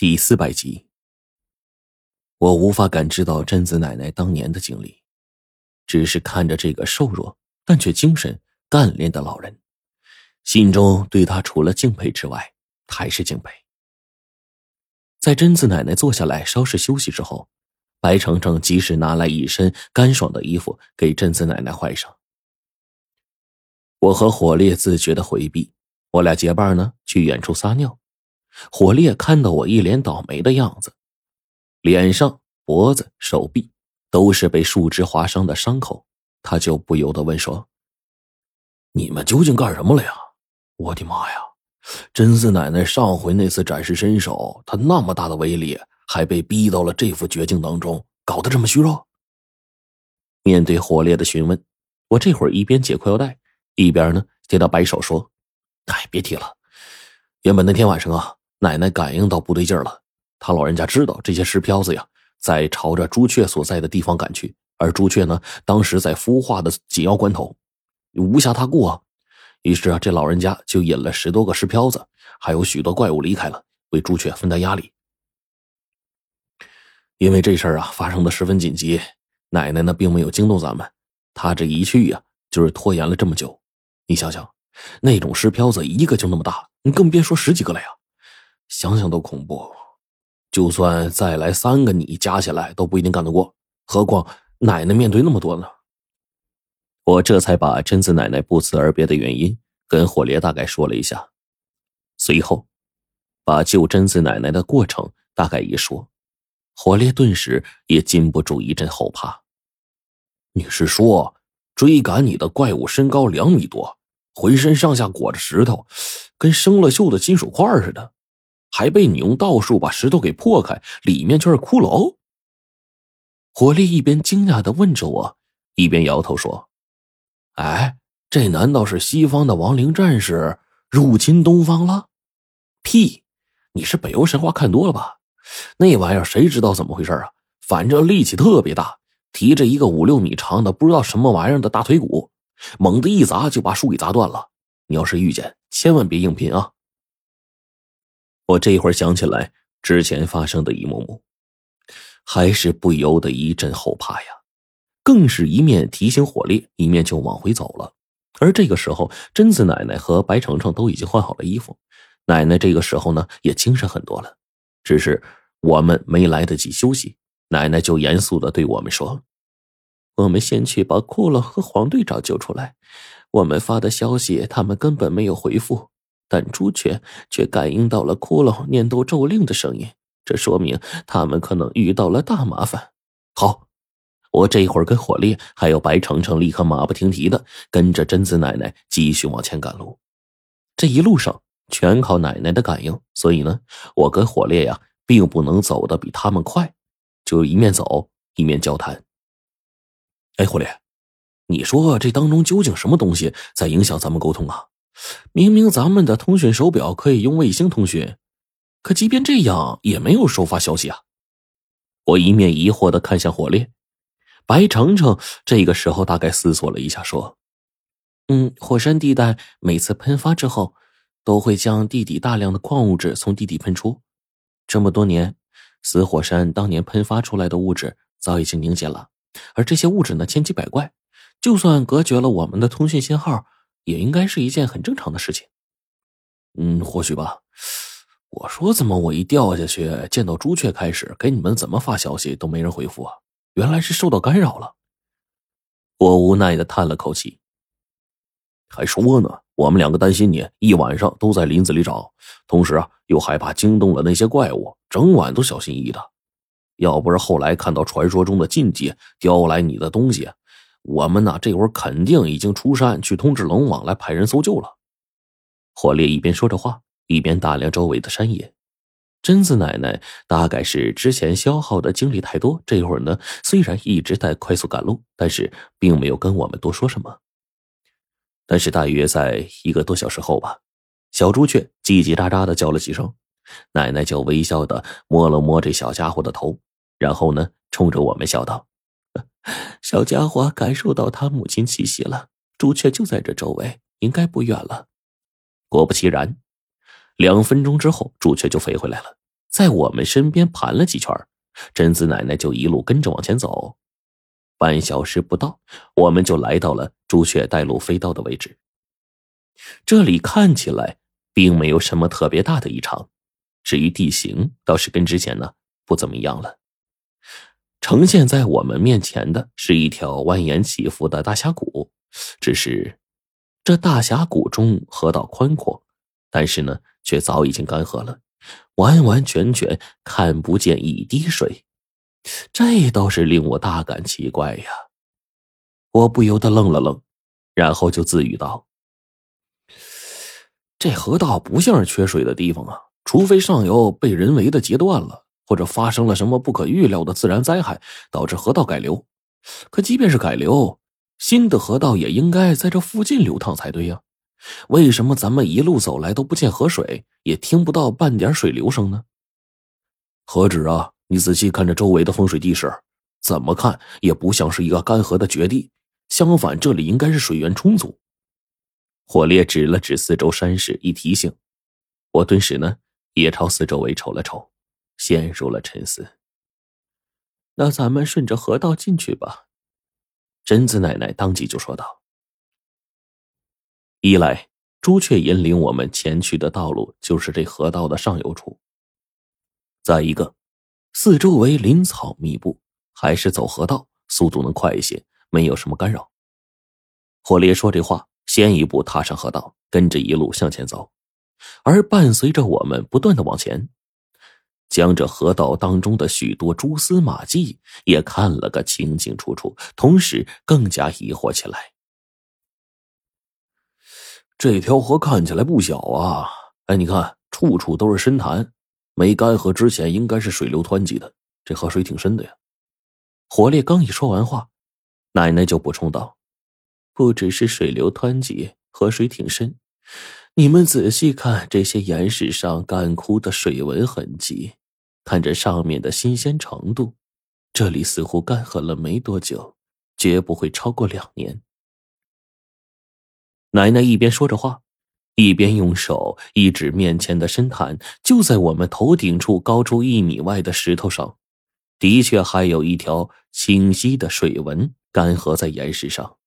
第四百集，我无法感知到贞子奶奶当年的经历，只是看着这个瘦弱但却精神干练的老人，心中对她除了敬佩之外，还是敬佩。在贞子奶奶坐下来稍事休息之后，白程程及时拿来一身干爽的衣服给贞子奶奶换上。我和火烈自觉的回避，我俩结伴呢去远处撒尿。火烈看到我一脸倒霉的样子，脸上、脖子、手臂都是被树枝划伤的伤口，他就不由得问说：“你们究竟干什么了呀？我的妈呀！贞子奶奶上回那次展示身手，她那么大的威力，还被逼到了这副绝境当中，搞得这么虚弱。”面对火烈的询问，我这会儿一边解裤腰带，一边呢对他摆手说：“哎，别提了，原本那天晚上啊。”奶奶感应到不对劲了，他老人家知道这些石漂子呀，在朝着朱雀所在的地方赶去，而朱雀呢，当时在孵化的紧要关头，无暇他顾啊。于是啊，这老人家就引了十多个石漂子，还有许多怪物离开了，为朱雀分担压力。因为这事儿啊，发生的十分紧急，奶奶呢并没有惊动咱们，她这一去呀，就是拖延了这么久。你想想，那种石漂子一个就那么大，你更别说十几个了呀。想想都恐怖，就算再来三个，你加起来都不一定干得过。何况奶奶面对那么多呢？我这才把贞子奶奶不辞而别的原因跟火烈大概说了一下，随后把救贞子奶奶的过程大概一说，火烈顿时也禁不住一阵后怕。你是说，追赶你的怪物身高两米多，浑身上下裹着石头，跟生了锈的金属块似的？还被你用道术把石头给破开，里面却是骷髅。火烈一边惊讶的问着我，一边摇头说：“哎，这难道是西方的亡灵战士入侵东方了？屁！你是北欧神话看多了吧？那玩意儿谁知道怎么回事啊？反正力气特别大，提着一个五六米长的不知道什么玩意儿的大腿骨，猛地一砸就把树给砸断了。你要是遇见，千万别硬拼啊！”我这会儿想起来之前发生的一幕幕，还是不由得一阵后怕呀。更是一面提醒火烈，一面就往回走了。而这个时候，贞子奶奶和白程程都已经换好了衣服，奶奶这个时候呢也精神很多了。只是我们没来得及休息，奶奶就严肃的对我们说：“我们先去把库洛和黄队长救出来。我们发的消息，他们根本没有回复。”但朱雀却感应到了骷髅念动咒令的声音，这说明他们可能遇到了大麻烦。好，我这一会儿跟火烈还有白程程立刻马不停蹄的跟着贞子奶奶继续往前赶路。这一路上全靠奶奶的感应，所以呢，我跟火烈呀并不能走得比他们快，就一面走一面交谈。哎，火烈，你说这当中究竟什么东西在影响咱们沟通啊？明明咱们的通讯手表可以用卫星通讯，可即便这样也没有收发消息啊！我一面疑惑的看向火烈，白程程这个时候大概思索了一下，说：“嗯，火山地带每次喷发之后，都会将地底大量的矿物质从地底喷出。这么多年，死火山当年喷发出来的物质早已经凝结了，而这些物质呢，千奇百怪，就算隔绝了我们的通讯信号。”也应该是一件很正常的事情，嗯，或许吧。我说，怎么我一掉下去见到朱雀开始，给你们怎么发消息都没人回复啊？原来是受到干扰了。我无奈的叹了口气，还说呢，我们两个担心你一晚上都在林子里找，同时啊又害怕惊动了那些怪物，整晚都小心翼翼的。要不是后来看到传说中的禁忌叼来你的东西。我们呢，这会儿肯定已经出山去通知龙王来派人搜救了。火烈一边说着话，一边打量周围的山野。贞子奶奶大概是之前消耗的精力太多，这会儿呢，虽然一直在快速赶路，但是并没有跟我们多说什么。但是大约在一个多小时后吧，小朱雀叽叽喳喳的叫了几声，奶奶就微笑的摸了摸这小家伙的头，然后呢，冲着我们笑道。小家伙感受到他母亲气息了，朱雀就在这周围，应该不远了。果不其然，两分钟之后，朱雀就飞回来了。在我们身边盘了几圈，贞子奶奶就一路跟着往前走。半小时不到，我们就来到了朱雀带路飞刀的位置。这里看起来并没有什么特别大的异常，至于地形，倒是跟之前呢不怎么样了。呈现在我们面前的是一条蜿蜒起伏的大峡谷，只是这大峡谷中河道宽阔，但是呢却早已经干涸了，完完全全看不见一滴水，这倒是令我大感奇怪呀。我不由得愣了愣，然后就自语道：“这河道不像是缺水的地方啊，除非上游被人为的截断了。”或者发生了什么不可预料的自然灾害，导致河道改流。可即便是改流，新的河道也应该在这附近流淌才对呀。为什么咱们一路走来都不见河水，也听不到半点水流声呢？何止啊！你仔细看着周围的风水地势，怎么看也不像是一个干涸的绝地。相反，这里应该是水源充足。火烈指了指四周山势，一提醒，我顿时呢也朝四周围瞅了瞅。陷入了沉思。那咱们顺着河道进去吧。贞子奶奶当即就说道：“一来，朱雀引领我们前去的道路就是这河道的上游处；再一个，四周围林草密布，还是走河道速度能快一些，没有什么干扰。”火烈说这话，先一步踏上河道，跟着一路向前走，而伴随着我们不断的往前。将这河道当中的许多蛛丝马迹也看了个清清楚楚，同时更加疑惑起来。这条河看起来不小啊！哎，你看，处处都是深潭，没干涸之前应该是水流湍急的。这河水挺深的呀。火烈刚一说完话，奶奶就补充道：“不只是水流湍急，河水挺深，你们仔细看这些岩石上干枯的水纹痕迹。”看着上面的新鲜程度，这里似乎干涸了没多久，绝不会超过两年。奶奶一边说着话，一边用手一指面前的深潭，就在我们头顶处高出一米外的石头上，的确还有一条清晰的水纹干涸在岩石上。